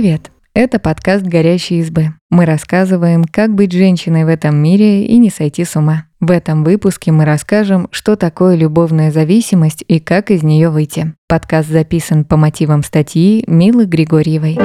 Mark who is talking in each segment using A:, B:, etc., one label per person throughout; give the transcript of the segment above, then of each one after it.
A: Привет! Это подкаст «Горящие избы». Мы рассказываем, как быть женщиной в этом мире и не сойти с ума. В этом выпуске мы расскажем, что такое любовная зависимость и как из нее выйти. Подкаст записан по мотивам статьи Милы Григорьевой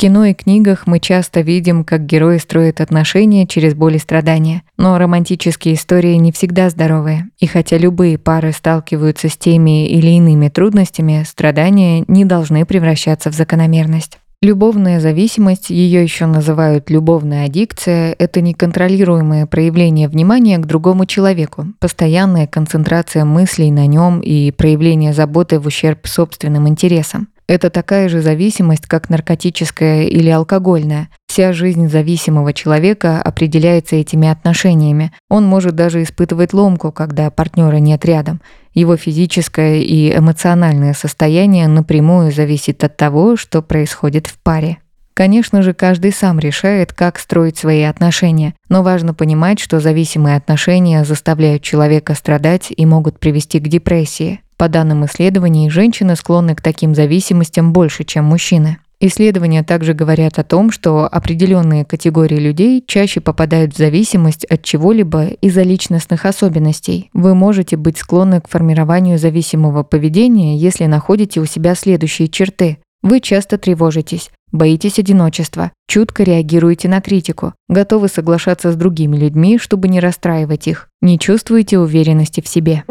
A: кино и книгах мы часто видим, как герои строят отношения через боль и страдания. Но романтические истории не всегда здоровые. И хотя любые пары сталкиваются с теми или иными трудностями, страдания не должны превращаться в закономерность. Любовная зависимость, ее еще называют любовная аддикция, это неконтролируемое проявление внимания к другому человеку, постоянная концентрация мыслей на нем и проявление заботы в ущерб собственным интересам. Это такая же зависимость, как наркотическая или алкогольная. Вся жизнь зависимого человека определяется этими отношениями. Он может даже испытывать ломку, когда партнера нет рядом. Его физическое и эмоциональное состояние напрямую зависит от того, что происходит в паре. Конечно же, каждый сам решает, как строить свои отношения, но важно понимать, что зависимые отношения заставляют человека страдать и могут привести к депрессии. По данным исследований, женщины склонны к таким зависимостям больше, чем мужчины. Исследования также говорят о том, что определенные категории людей чаще попадают в зависимость от чего-либо из-за личностных особенностей. Вы можете быть склонны к формированию зависимого поведения, если находите у себя следующие черты. Вы часто тревожитесь, боитесь одиночества, чутко реагируете на критику, готовы соглашаться с другими людьми, чтобы не расстраивать их, не чувствуете уверенности в себе.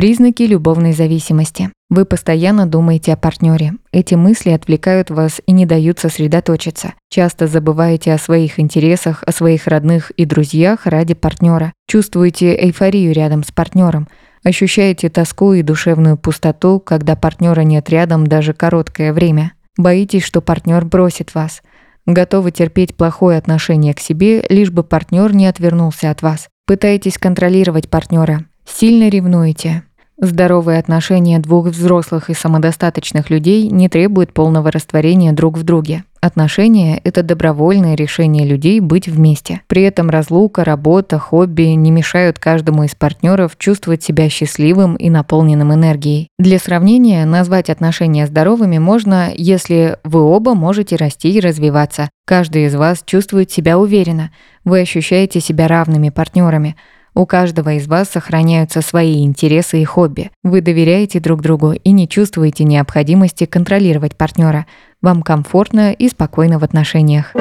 A: Признаки любовной зависимости. Вы постоянно думаете о партнере. Эти мысли отвлекают вас и не дают сосредоточиться. Часто забываете о своих интересах, о своих родных и друзьях ради партнера. Чувствуете эйфорию рядом с партнером. Ощущаете тоску и душевную пустоту, когда партнера нет рядом даже короткое время. Боитесь, что партнер бросит вас. Готовы терпеть плохое отношение к себе, лишь бы партнер не отвернулся от вас. Пытаетесь контролировать партнера. Сильно ревнуете. Здоровые отношения двух взрослых и самодостаточных людей не требуют полного растворения друг в друге. Отношения – это добровольное решение людей быть вместе. При этом разлука, работа, хобби не мешают каждому из партнеров чувствовать себя счастливым и наполненным энергией. Для сравнения, назвать отношения здоровыми можно, если вы оба можете расти и развиваться. Каждый из вас чувствует себя уверенно. Вы ощущаете себя равными партнерами – у каждого из вас сохраняются свои интересы и хобби. Вы доверяете друг другу и не чувствуете необходимости контролировать партнера. Вам комфортно и спокойно в отношениях.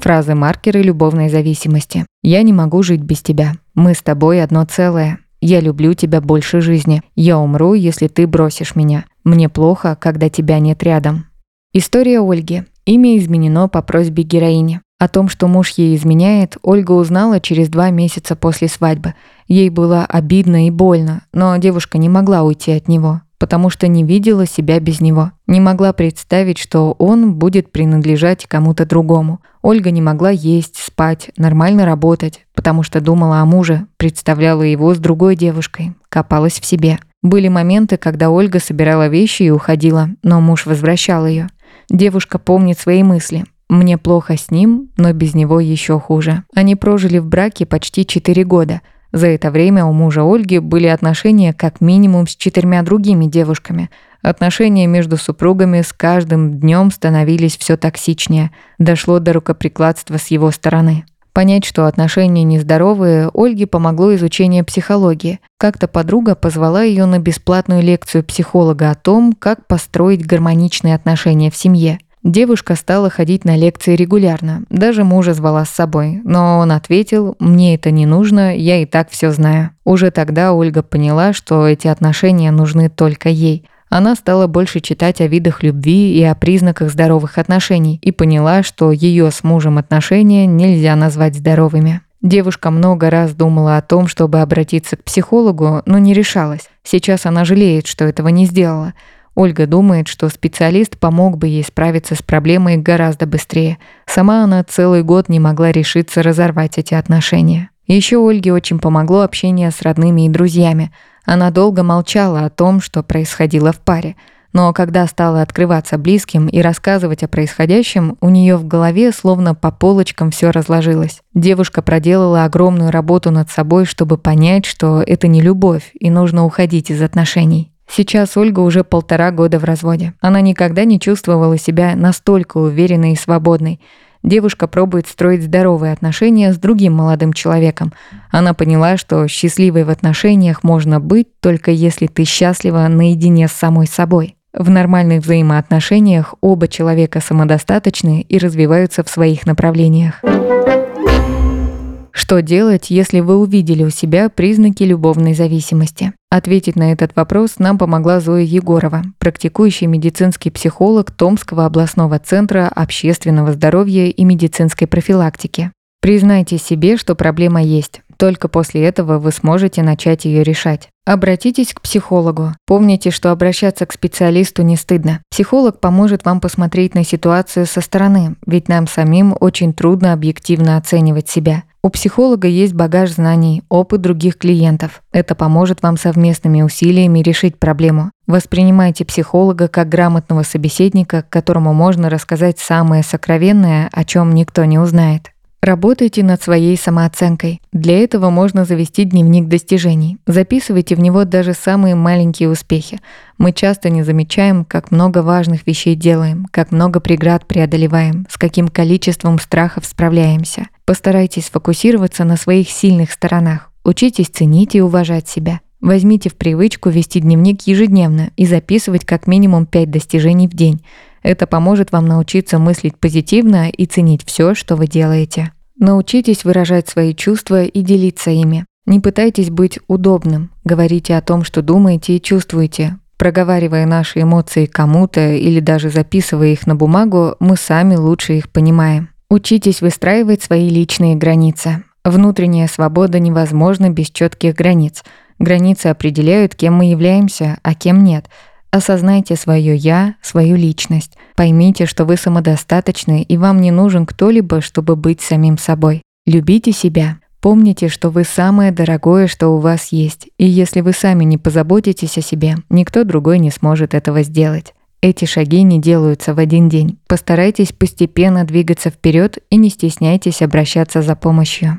A: Фразы-маркеры любовной зависимости. «Я не могу жить без тебя. Мы с тобой одно целое. Я люблю тебя больше жизни. Я умру, если ты бросишь меня. Мне плохо, когда тебя нет рядом». История Ольги. Имя изменено по просьбе героини. О том, что муж ей изменяет, Ольга узнала через два месяца после свадьбы. Ей было обидно и больно, но девушка не могла уйти от него, потому что не видела себя без него. Не могла представить, что он будет принадлежать кому-то другому. Ольга не могла есть, спать, нормально работать, потому что думала о муже, представляла его с другой девушкой, копалась в себе. Были моменты, когда Ольга собирала вещи и уходила, но муж возвращал ее. Девушка помнит свои мысли – мне плохо с ним, но без него еще хуже. Они прожили в браке почти 4 года. За это время у мужа Ольги были отношения как минимум с четырьмя другими девушками. Отношения между супругами с каждым днем становились все токсичнее. Дошло до рукоприкладства с его стороны. Понять, что отношения нездоровые, Ольге помогло изучение психологии. Как-то подруга позвала ее на бесплатную лекцию психолога о том, как построить гармоничные отношения в семье. Девушка стала ходить на лекции регулярно, даже мужа звала с собой, но он ответил «мне это не нужно, я и так все знаю». Уже тогда Ольга поняла, что эти отношения нужны только ей. Она стала больше читать о видах любви и о признаках здоровых отношений и поняла, что ее с мужем отношения нельзя назвать здоровыми. Девушка много раз думала о том, чтобы обратиться к психологу, но не решалась. Сейчас она жалеет, что этого не сделала – Ольга думает, что специалист помог бы ей справиться с проблемой гораздо быстрее. Сама она целый год не могла решиться разорвать эти отношения. Еще Ольге очень помогло общение с родными и друзьями. Она долго молчала о том, что происходило в паре. Но когда стала открываться близким и рассказывать о происходящем, у нее в голове словно по полочкам все разложилось. Девушка проделала огромную работу над собой, чтобы понять, что это не любовь и нужно уходить из отношений. Сейчас Ольга уже полтора года в разводе. Она никогда не чувствовала себя настолько уверенной и свободной. Девушка пробует строить здоровые отношения с другим молодым человеком. Она поняла, что счастливой в отношениях можно быть только если ты счастлива наедине с самой собой. В нормальных взаимоотношениях оба человека самодостаточны и развиваются в своих направлениях. Что делать, если вы увидели у себя признаки любовной зависимости? Ответить на этот вопрос нам помогла Зоя Егорова, практикующий медицинский психолог Томского областного центра общественного здоровья и медицинской профилактики. Признайте себе, что проблема есть. Только после этого вы сможете начать ее решать. Обратитесь к психологу. Помните, что обращаться к специалисту не стыдно. Психолог поможет вам посмотреть на ситуацию со стороны, ведь нам самим очень трудно объективно оценивать себя. У психолога есть багаж знаний, опыт других клиентов. Это поможет вам совместными усилиями решить проблему. Воспринимайте психолога как грамотного собеседника, которому можно рассказать самое сокровенное, о чем никто не узнает. Работайте над своей самооценкой. Для этого можно завести дневник достижений. Записывайте в него даже самые маленькие успехи. Мы часто не замечаем, как много важных вещей делаем, как много преград преодолеваем, с каким количеством страхов справляемся. Постарайтесь фокусироваться на своих сильных сторонах. Учитесь ценить и уважать себя. Возьмите в привычку вести дневник ежедневно и записывать как минимум 5 достижений в день. Это поможет вам научиться мыслить позитивно и ценить все, что вы делаете. Научитесь выражать свои чувства и делиться ими. Не пытайтесь быть удобным. Говорите о том, что думаете и чувствуете. Проговаривая наши эмоции кому-то или даже записывая их на бумагу, мы сами лучше их понимаем. Учитесь выстраивать свои личные границы. Внутренняя свобода невозможна без четких границ. Границы определяют, кем мы являемся, а кем нет – Осознайте свое «я», свою личность. Поймите, что вы самодостаточны и вам не нужен кто-либо, чтобы быть самим собой. Любите себя. Помните, что вы самое дорогое, что у вас есть, и если вы сами не позаботитесь о себе, никто другой не сможет этого сделать. Эти шаги не делаются в один день. Постарайтесь постепенно двигаться вперед и не стесняйтесь обращаться за помощью.